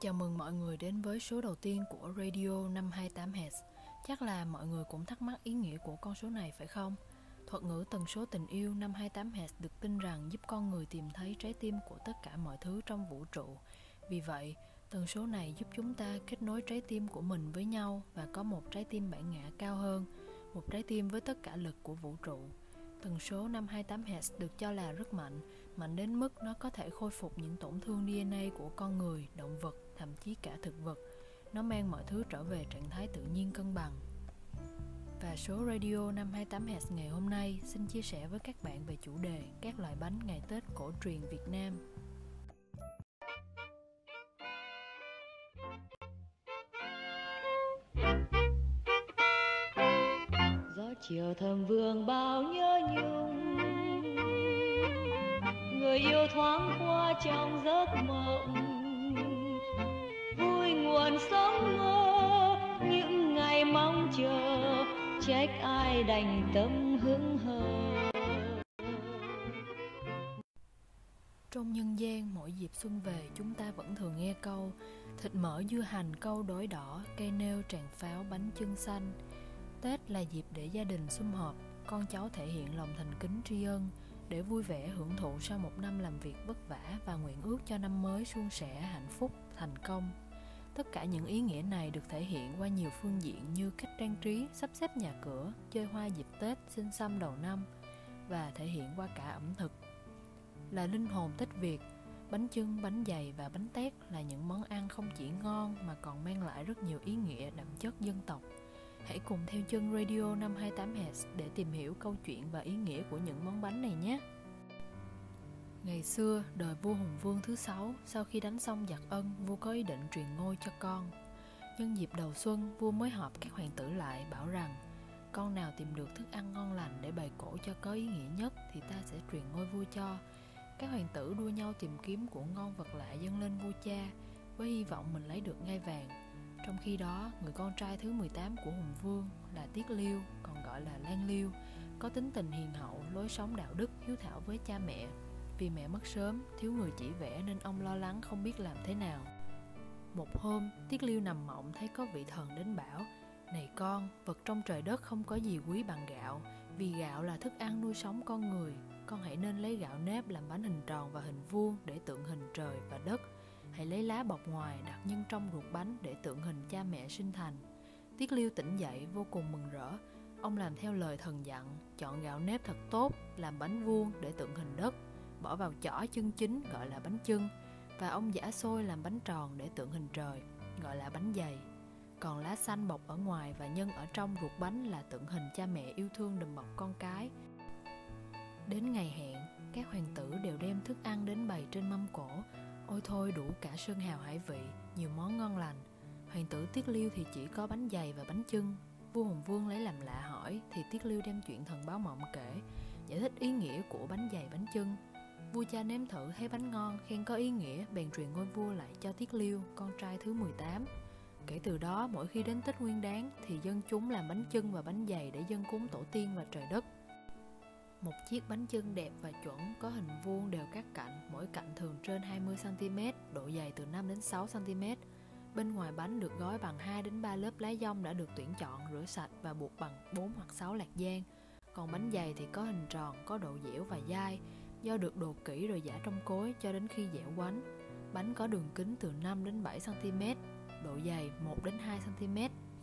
Chào mừng mọi người đến với số đầu tiên của Radio 528Hz. Chắc là mọi người cũng thắc mắc ý nghĩa của con số này phải không? Thuật ngữ tần số tình yêu 528Hz được tin rằng giúp con người tìm thấy trái tim của tất cả mọi thứ trong vũ trụ. Vì vậy, tần số này giúp chúng ta kết nối trái tim của mình với nhau và có một trái tim bản ngã cao hơn, một trái tim với tất cả lực của vũ trụ. Tần số 528 Hz được cho là rất mạnh, mạnh đến mức nó có thể khôi phục những tổn thương DNA của con người, động vật, thậm chí cả thực vật. Nó mang mọi thứ trở về trạng thái tự nhiên cân bằng. Và số Radio 528 Hz ngày hôm nay xin chia sẻ với các bạn về chủ đề các loại bánh ngày Tết cổ truyền Việt Nam. chiều thầm vương bao nhớ nhung người yêu thoáng qua trong giấc mộng. Vui nguồn sống mơ những ngày mong chờ trách ai đành tâm hững hờ. Trong nhân gian, mỗi dịp xuân về chúng ta vẫn thường nghe câu Thịt mỡ dưa hành câu đối đỏ, cây nêu tràng pháo bánh chưng xanh. Tết là dịp để gia đình sum họp, con cháu thể hiện lòng thành kính tri ân để vui vẻ hưởng thụ sau một năm làm việc vất vả và nguyện ước cho năm mới suôn sẻ, hạnh phúc, thành công. Tất cả những ý nghĩa này được thể hiện qua nhiều phương diện như cách trang trí, sắp xếp nhà cửa, chơi hoa dịp Tết, xin xăm đầu năm và thể hiện qua cả ẩm thực. Là linh hồn Tết Việt, bánh chưng, bánh dày và bánh tét là những món ăn không chỉ ngon mà còn mang lại rất nhiều ý nghĩa đậm chất dân tộc – Hãy cùng theo chân Radio 528Hz để tìm hiểu câu chuyện và ý nghĩa của những món bánh này nhé. Ngày xưa, đời vua Hùng Vương thứ sáu, sau khi đánh xong giặc ân, vua có ý định truyền ngôi cho con. Nhân dịp đầu xuân, vua mới họp các hoàng tử lại bảo rằng con nào tìm được thức ăn ngon lành để bày cổ cho có ý nghĩa nhất thì ta sẽ truyền ngôi vua cho. Các hoàng tử đua nhau tìm kiếm của ngon vật lạ dâng lên vua cha với hy vọng mình lấy được ngai vàng trong khi đó, người con trai thứ 18 của Hùng Vương là Tiết Liêu, còn gọi là Lan Liêu, có tính tình hiền hậu, lối sống đạo đức, hiếu thảo với cha mẹ. Vì mẹ mất sớm, thiếu người chỉ vẽ nên ông lo lắng không biết làm thế nào. Một hôm, Tiết Liêu nằm mộng thấy có vị thần đến bảo Này con, vật trong trời đất không có gì quý bằng gạo Vì gạo là thức ăn nuôi sống con người Con hãy nên lấy gạo nếp làm bánh hình tròn và hình vuông để tượng hình trời và đất hãy lấy lá bọc ngoài đặt nhân trong ruột bánh để tượng hình cha mẹ sinh thành. Tiết Liêu tỉnh dậy vô cùng mừng rỡ. Ông làm theo lời thần dặn, chọn gạo nếp thật tốt, làm bánh vuông để tượng hình đất, bỏ vào chỏ chân chính gọi là bánh chưng, và ông giả xôi làm bánh tròn để tượng hình trời, gọi là bánh dày. Còn lá xanh bọc ở ngoài và nhân ở trong ruột bánh là tượng hình cha mẹ yêu thương đùm bọc con cái. Đến ngày hẹn, các hoàng tử đều đem thức ăn đến bày trên mâm cổ, Ôi thôi đủ cả sơn hào hải vị, nhiều món ngon lành. Hoàng tử Tiết Liêu thì chỉ có bánh dày và bánh chưng. Vua Hùng Vương lấy làm lạ hỏi thì Tiết Liêu đem chuyện thần báo mộng kể, giải thích ý nghĩa của bánh dày bánh chưng. Vua cha nếm thử thấy bánh ngon, khen có ý nghĩa, bèn truyền ngôi vua lại cho Tiết Liêu, con trai thứ 18. Kể từ đó, mỗi khi đến Tết Nguyên Đán thì dân chúng làm bánh chưng và bánh dày để dân cúng tổ tiên và trời đất. Một chiếc bánh chưng đẹp và chuẩn có hình vuông đều các cạnh, mỗi cạnh thường trên 20cm, độ dày từ 5 đến 6cm. Bên ngoài bánh được gói bằng 2 đến 3 lớp lá dong đã được tuyển chọn, rửa sạch và buộc bằng 4 hoặc 6 lạc giang. Còn bánh dày thì có hình tròn, có độ dẻo và dai, do được đồ kỹ rồi giả trong cối cho đến khi dẻo quánh. Bánh có đường kính từ 5 đến 7 cm, độ dày 1 đến 2 cm.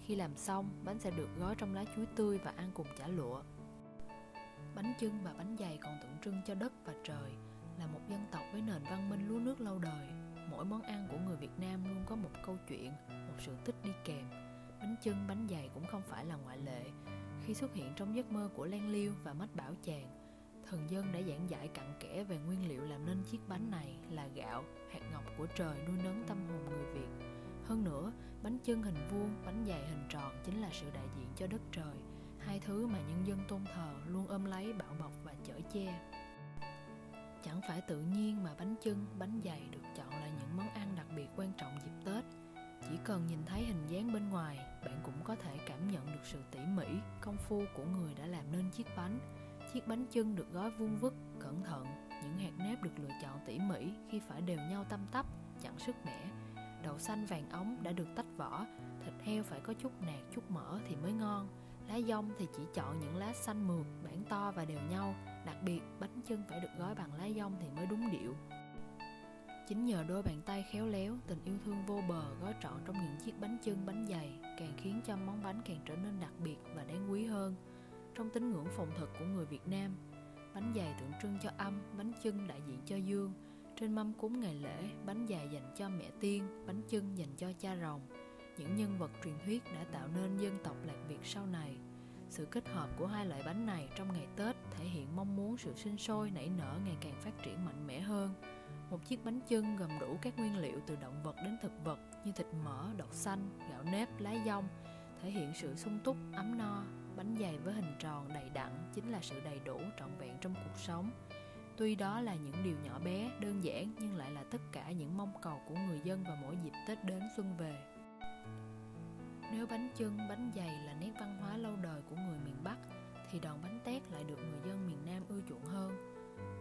Khi làm xong, bánh sẽ được gói trong lá chuối tươi và ăn cùng chả lụa. Bánh chưng và bánh dày còn tượng trưng cho đất và trời, là một dân tộc với nền văn minh lúa nước lâu đời. Mỗi món ăn của người Việt Nam luôn có một câu chuyện, một sự tích đi kèm. Bánh chưng, bánh dày cũng không phải là ngoại lệ. Khi xuất hiện trong giấc mơ của Lan Liêu và Mách Bảo Chàng, thần dân đã giảng giải cặn kẽ về nguyên liệu làm nên chiếc bánh này là gạo, hạt ngọc của trời nuôi nấng tâm hồn người Việt. Hơn nữa, bánh chưng hình vuông, bánh dày hình tròn chính là sự đại diện cho đất trời, hai thứ mà nhân dân tôn thờ luôn ôm lấy, bảo bọc và chở che. Chẳng phải tự nhiên mà bánh chưng bánh dày được chọn là những món ăn đặc biệt quan trọng dịp tết. Chỉ cần nhìn thấy hình dáng bên ngoài, bạn cũng có thể cảm nhận được sự tỉ mỉ, công phu của người đã làm nên chiếc bánh. Chiếc bánh chưng được gói vuông vức, cẩn thận, những hạt nếp được lựa chọn tỉ mỉ khi phải đều nhau tăm tắp chẳng sức mẻ đậu xanh vàng ống đã được tách vỏ, thịt heo phải có chút nạc, chút mỡ thì mới ngon lá dong thì chỉ chọn những lá xanh mượt, bản to và đều nhau. Đặc biệt, bánh chưng phải được gói bằng lá dong thì mới đúng điệu. Chính nhờ đôi bàn tay khéo léo, tình yêu thương vô bờ gói trọn trong những chiếc bánh chưng, bánh dày càng khiến cho món bánh càng trở nên đặc biệt và đáng quý hơn. Trong tín ngưỡng phòng thực của người việt nam, bánh dày tượng trưng cho âm, bánh chưng đại diện cho dương. Trên mâm cúng ngày lễ, bánh dày dành cho mẹ tiên, bánh chưng dành cho cha rồng những nhân vật truyền thuyết đã tạo nên dân tộc lạc việt sau này. Sự kết hợp của hai loại bánh này trong ngày tết thể hiện mong muốn sự sinh sôi, nảy nở, ngày càng phát triển mạnh mẽ hơn. Một chiếc bánh chưng gồm đủ các nguyên liệu từ động vật đến thực vật như thịt mỡ, đậu xanh, gạo nếp, lá dong, thể hiện sự sung túc, ấm no. Bánh dày với hình tròn đầy đặn chính là sự đầy đủ, trọn vẹn trong cuộc sống. Tuy đó là những điều nhỏ bé, đơn giản nhưng lại là tất cả những mong cầu của người dân vào mỗi dịp tết đến xuân về nếu bánh chưng, bánh dày là nét văn hóa lâu đời của người miền bắc, thì đòn bánh tét lại được người dân miền nam ưa chuộng hơn.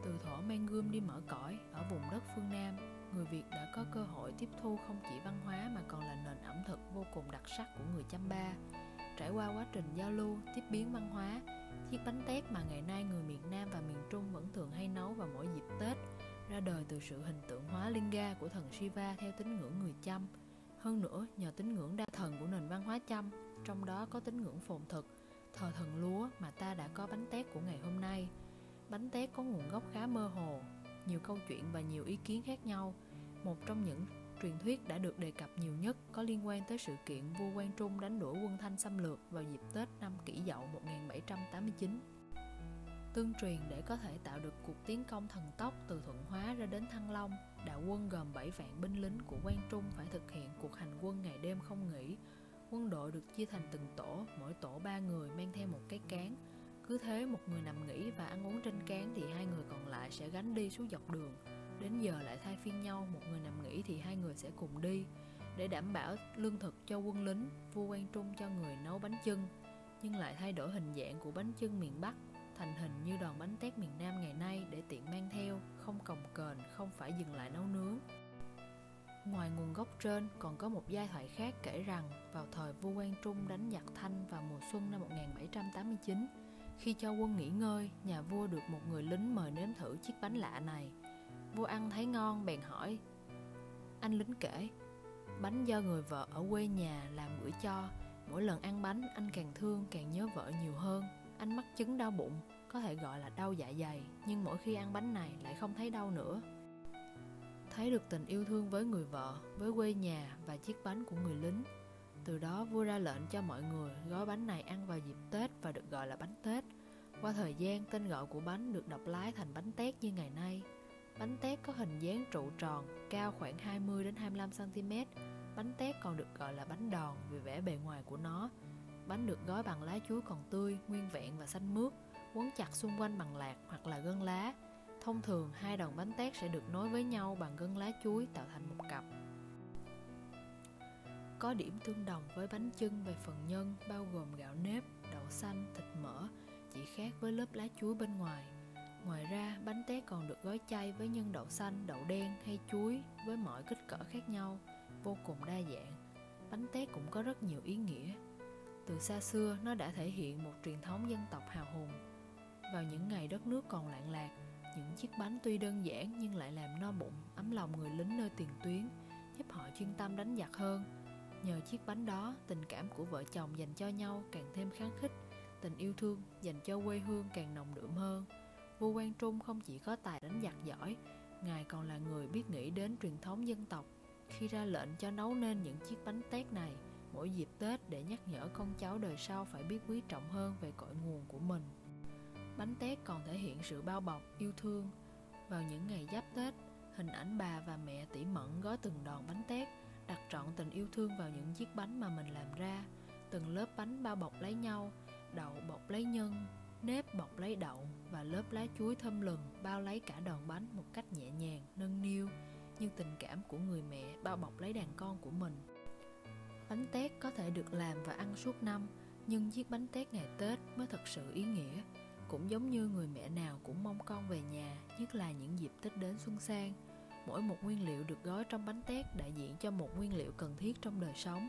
Từ thổ mang gươm đi mở cõi, ở vùng đất phương nam, người việt đã có cơ hội tiếp thu không chỉ văn hóa mà còn là nền ẩm thực vô cùng đặc sắc của người chăm ba. Trải qua quá trình giao lưu, tiếp biến văn hóa, chiếc bánh tét mà ngày nay người miền nam và miền trung vẫn thường hay nấu vào mỗi dịp tết, ra đời từ sự hình tượng hóa linga của thần shiva theo tín ngưỡng người chăm hơn nữa, nhờ tín ngưỡng đa thần của nền văn hóa chăm, trong đó có tín ngưỡng phồn thực, thờ thần lúa mà ta đã có bánh tét của ngày hôm nay bánh tét có nguồn gốc khá mơ hồ, nhiều câu chuyện và nhiều ý kiến khác nhau một trong những truyền thuyết đã được đề cập nhiều nhất có liên quan tới sự kiện vua Quang Trung đánh đuổi quân Thanh xâm lược vào dịp Tết năm Kỷ Dậu 1789. Tương truyền để có thể tạo được cuộc tiến công thần tốc từ Thuận Hóa ra đến Thăng Long, đạo quân gồm 7 vạn binh lính của Quang Trung phải thực hiện cuộc hành quân ngày đêm không nghỉ. Quân đội được chia thành từng tổ, mỗi tổ ba người mang theo một cái cán. Cứ thế một người nằm nghỉ và ăn uống trên cán thì hai người còn lại sẽ gánh đi xuống dọc đường đến giờ lại thay phiên nhau một người nằm nghỉ thì hai người sẽ cùng đi để đảm bảo lương thực cho quân lính vua quan trung cho người nấu bánh chưng nhưng lại thay đổi hình dạng của bánh chưng miền bắc thành hình như đòn bánh tét miền nam ngày nay để tiện mang theo không cồng kềnh không phải dừng lại nấu nướng Ngoài nguồn gốc trên, còn có một giai thoại khác kể rằng vào thời vua Quang Trung đánh giặc Thanh vào mùa xuân năm 1789, khi cho quân nghỉ ngơi, nhà vua được một người lính mời nếm thử chiếc bánh lạ này. Vua ăn thấy ngon bèn hỏi Anh lính kể Bánh do người vợ ở quê nhà làm gửi cho Mỗi lần ăn bánh anh càng thương càng nhớ vợ nhiều hơn anh mắc chứng đau bụng Có thể gọi là đau dạ dày Nhưng mỗi khi ăn bánh này lại không thấy đau nữa Thấy được tình yêu thương với người vợ Với quê nhà và chiếc bánh của người lính Từ đó vua ra lệnh cho mọi người gói bánh này ăn vào dịp Tết và được gọi là bánh Tết qua thời gian, tên gọi của bánh được đọc lái thành bánh tét như ngày nay. Bánh tét có hình dáng trụ tròn, cao khoảng 20 đến 25 cm. Bánh tét còn được gọi là bánh đòn vì vẻ bề ngoài của nó. Bánh được gói bằng lá chuối còn tươi, nguyên vẹn và xanh mướt, quấn chặt xung quanh bằng lạc hoặc là gân lá. Thông thường, hai đòn bánh tét sẽ được nối với nhau bằng gân lá chuối tạo thành một cặp. Có điểm tương đồng với bánh chưng về phần nhân bao gồm gạo nếp, đậu xanh, thịt mỡ, chỉ khác với lớp lá chuối bên ngoài. Ngoài ra, bánh tét còn được gói chay với nhân đậu xanh, đậu đen hay chuối với mọi kích cỡ khác nhau, vô cùng đa dạng. Bánh tét cũng có rất nhiều ý nghĩa. Từ xa xưa, nó đã thể hiện một truyền thống dân tộc hào hùng. Vào những ngày đất nước còn lạng lạc, những chiếc bánh tuy đơn giản nhưng lại làm no bụng, ấm lòng người lính nơi tiền tuyến, giúp họ chuyên tâm đánh giặc hơn. Nhờ chiếc bánh đó, tình cảm của vợ chồng dành cho nhau càng thêm kháng khích, tình yêu thương dành cho quê hương càng nồng đượm hơn. Vua Quang Trung không chỉ có tài đánh giặc giỏi, Ngài còn là người biết nghĩ đến truyền thống dân tộc khi ra lệnh cho nấu nên những chiếc bánh tét này mỗi dịp Tết để nhắc nhở con cháu đời sau phải biết quý trọng hơn về cội nguồn của mình. Bánh tét còn thể hiện sự bao bọc, yêu thương. Vào những ngày giáp Tết, hình ảnh bà và mẹ tỉ mẩn gói từng đòn bánh tét, đặt trọn tình yêu thương vào những chiếc bánh mà mình làm ra. Từng lớp bánh bao bọc lấy nhau, đậu bọc lấy nhân, nếp bọc lấy đậu và lớp lá chuối thơm lừng bao lấy cả đòn bánh một cách nhẹ nhàng, nâng niu như tình cảm của người mẹ bao bọc lấy đàn con của mình. Bánh tét có thể được làm và ăn suốt năm, nhưng chiếc bánh tét ngày Tết mới thật sự ý nghĩa. Cũng giống như người mẹ nào cũng mong con về nhà, nhất là những dịp Tết đến xuân sang. mỗi một nguyên liệu được gói trong bánh tét đại diện cho một nguyên liệu cần thiết trong đời sống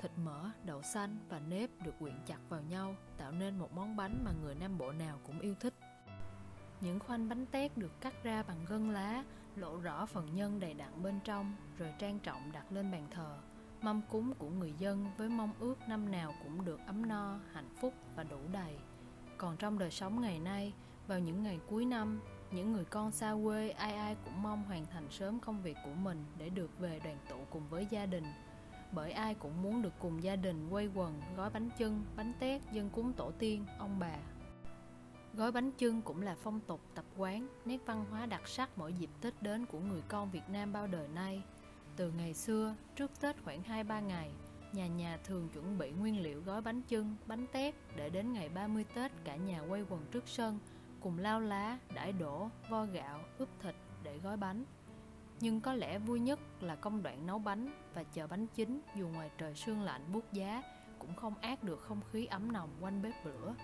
thịt mỡ đậu xanh và nếp được quyện chặt vào nhau tạo nên một món bánh mà người nam bộ nào cũng yêu thích những khoanh bánh tét được cắt ra bằng gân lá lộ rõ phần nhân đầy đặn bên trong rồi trang trọng đặt lên bàn thờ mâm cúng của người dân với mong ước năm nào cũng được ấm no, hạnh phúc và đủ đầy. Còn trong đời sống ngày nay, vào những ngày cuối năm, những người con xa quê ai ai cũng mong hoàn thành sớm công việc của mình để được về đoàn tụ cùng với gia đình. Bởi ai cũng muốn được cùng gia đình quây quần, gói bánh chưng, bánh tét, dân cúng tổ tiên, ông bà. Gói bánh chưng cũng là phong tục, tập quán, nét văn hóa đặc sắc mỗi dịp tết đến của người con việt nam bao đời nay từ ngày xưa trước tết khoảng hai ba ngày nhà nhà thường chuẩn bị nguyên liệu gói bánh chưng, bánh tét để đến ngày 30 Tết cả nhà quay quần trước sân cùng lao lá, đãi đổ, vo gạo, ướp thịt để gói bánh. Nhưng có lẽ vui nhất là công đoạn nấu bánh và chờ bánh chín dù ngoài trời sương lạnh buốt giá cũng không át được không khí ấm nồng quanh bếp lửa.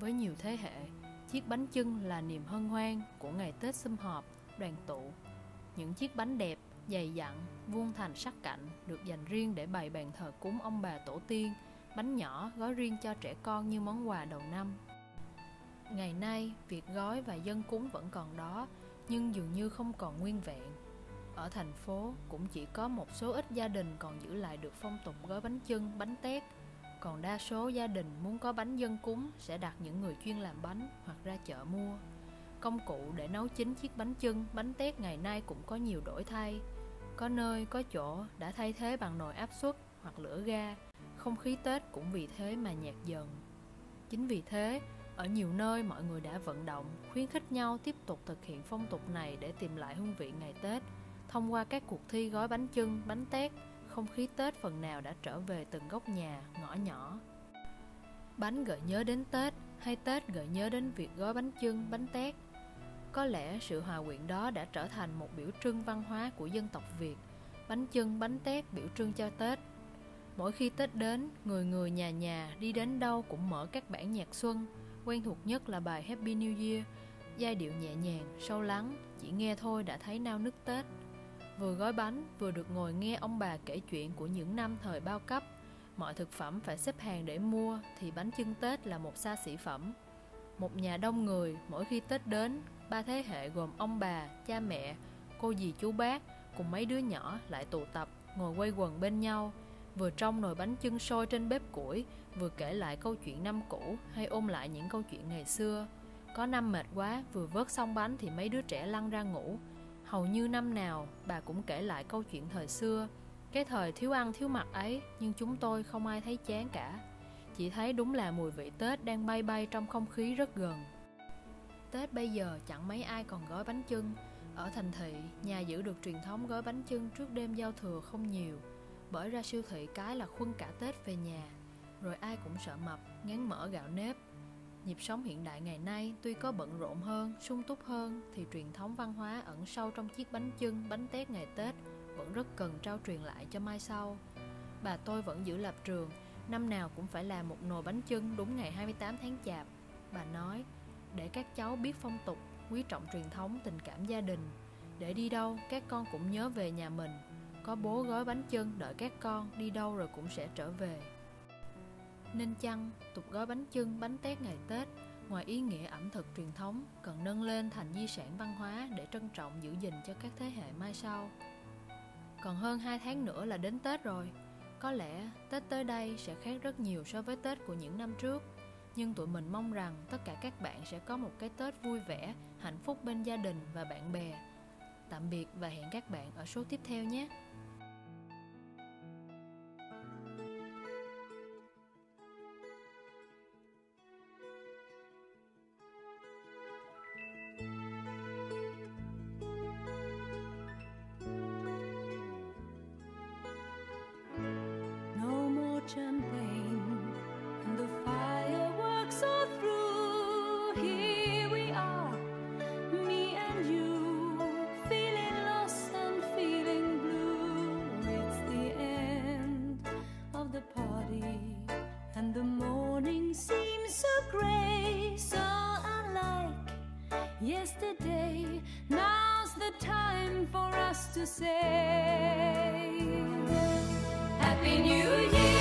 Với nhiều thế hệ, chiếc bánh chưng là niềm hân hoan của ngày Tết sum họp, đoàn tụ. Những chiếc bánh đẹp, dày dặn, vuông thành sắc cạnh được dành riêng để bày bàn thờ cúng ông bà tổ tiên, bánh nhỏ gói riêng cho trẻ con như món quà đầu năm Ngày nay, việc gói và dân cúng vẫn còn đó, nhưng dường như không còn nguyên vẹn. Ở thành phố cũng chỉ có một số ít gia đình còn giữ lại được phong tục gói bánh chưng, bánh tét. Còn đa số gia đình muốn có bánh dân cúng sẽ đặt những người chuyên làm bánh hoặc ra chợ mua. Công cụ để nấu chín chiếc bánh chưng, bánh tét ngày nay cũng có nhiều đổi thay. Có nơi, có chỗ đã thay thế bằng nồi áp suất hoặc lửa ga. Không khí Tết cũng vì thế mà nhạt dần. Chính vì thế, ở nhiều nơi mọi người đã vận động, khuyến khích nhau tiếp tục thực hiện phong tục này để tìm lại hương vị ngày Tết. Thông qua các cuộc thi gói bánh chưng, bánh tét, không khí Tết phần nào đã trở về từng góc nhà, ngõ nhỏ. Bánh gợi nhớ đến Tết hay Tết gợi nhớ đến việc gói bánh chưng, bánh tét. Có lẽ sự hòa quyện đó đã trở thành một biểu trưng văn hóa của dân tộc Việt. Bánh chưng, bánh tét biểu trưng cho Tết. Mỗi khi Tết đến, người người nhà nhà đi đến đâu cũng mở các bản nhạc xuân, Quen thuộc nhất là bài Happy New Year, giai điệu nhẹ nhàng, sâu lắng, chỉ nghe thôi đã thấy nao nức Tết. Vừa gói bánh, vừa được ngồi nghe ông bà kể chuyện của những năm thời bao cấp. Mọi thực phẩm phải xếp hàng để mua thì bánh chưng Tết là một xa xỉ phẩm. Một nhà đông người, mỗi khi Tết đến, ba thế hệ gồm ông bà, cha mẹ, cô dì chú bác cùng mấy đứa nhỏ lại tụ tập, ngồi quay quần bên nhau, vừa trong nồi bánh chưng sôi trên bếp củi, vừa kể lại câu chuyện năm cũ hay ôm lại những câu chuyện ngày xưa. Có năm mệt quá, vừa vớt xong bánh thì mấy đứa trẻ lăn ra ngủ. Hầu như năm nào, bà cũng kể lại câu chuyện thời xưa. Cái thời thiếu ăn thiếu mặc ấy, nhưng chúng tôi không ai thấy chán cả. Chỉ thấy đúng là mùi vị Tết đang bay bay trong không khí rất gần. Tết bây giờ chẳng mấy ai còn gói bánh chưng. Ở thành thị, nhà giữ được truyền thống gói bánh chưng trước đêm giao thừa không nhiều – bởi ra siêu thị cái là khuân cả Tết về nhà Rồi ai cũng sợ mập, ngán mỡ gạo nếp. Nhịp sống hiện đại ngày nay tuy có bận rộn hơn, sung túc hơn Thì truyền thống văn hóa ẩn sâu trong chiếc bánh chưng, bánh tét ngày Tết Vẫn rất cần trao truyền lại cho mai sau. Bà tôi vẫn giữ lập trường Năm nào cũng phải làm một nồi bánh chưng đúng ngày 28 tháng chạp. Bà nói để các cháu biết phong tục, quý trọng truyền thống, tình cảm gia đình. Để đi đâu các con cũng nhớ về nhà mình. Có bố gói bánh chân đợi các con đi đâu rồi cũng sẽ trở về. Nên chăng tục gói bánh chân bánh tét ngày Tết Ngoài ý nghĩa ẩm thực truyền thống Cần nâng lên thành di sản văn hóa Để trân trọng giữ gìn cho các thế hệ mai sau. Còn hơn 2 tháng nữa là đến Tết rồi. Có lẽ Tết tới đây sẽ khác rất nhiều so với Tết của những năm trước nhưng tụi mình mong rằng tất cả các bạn sẽ có một cái Tết vui vẻ, hạnh phúc bên gia đình và bạn bè. Tạm biệt và hẹn các bạn ở số tiếp theo nhé. yesterday. Now's the time for us to say Happy New Year.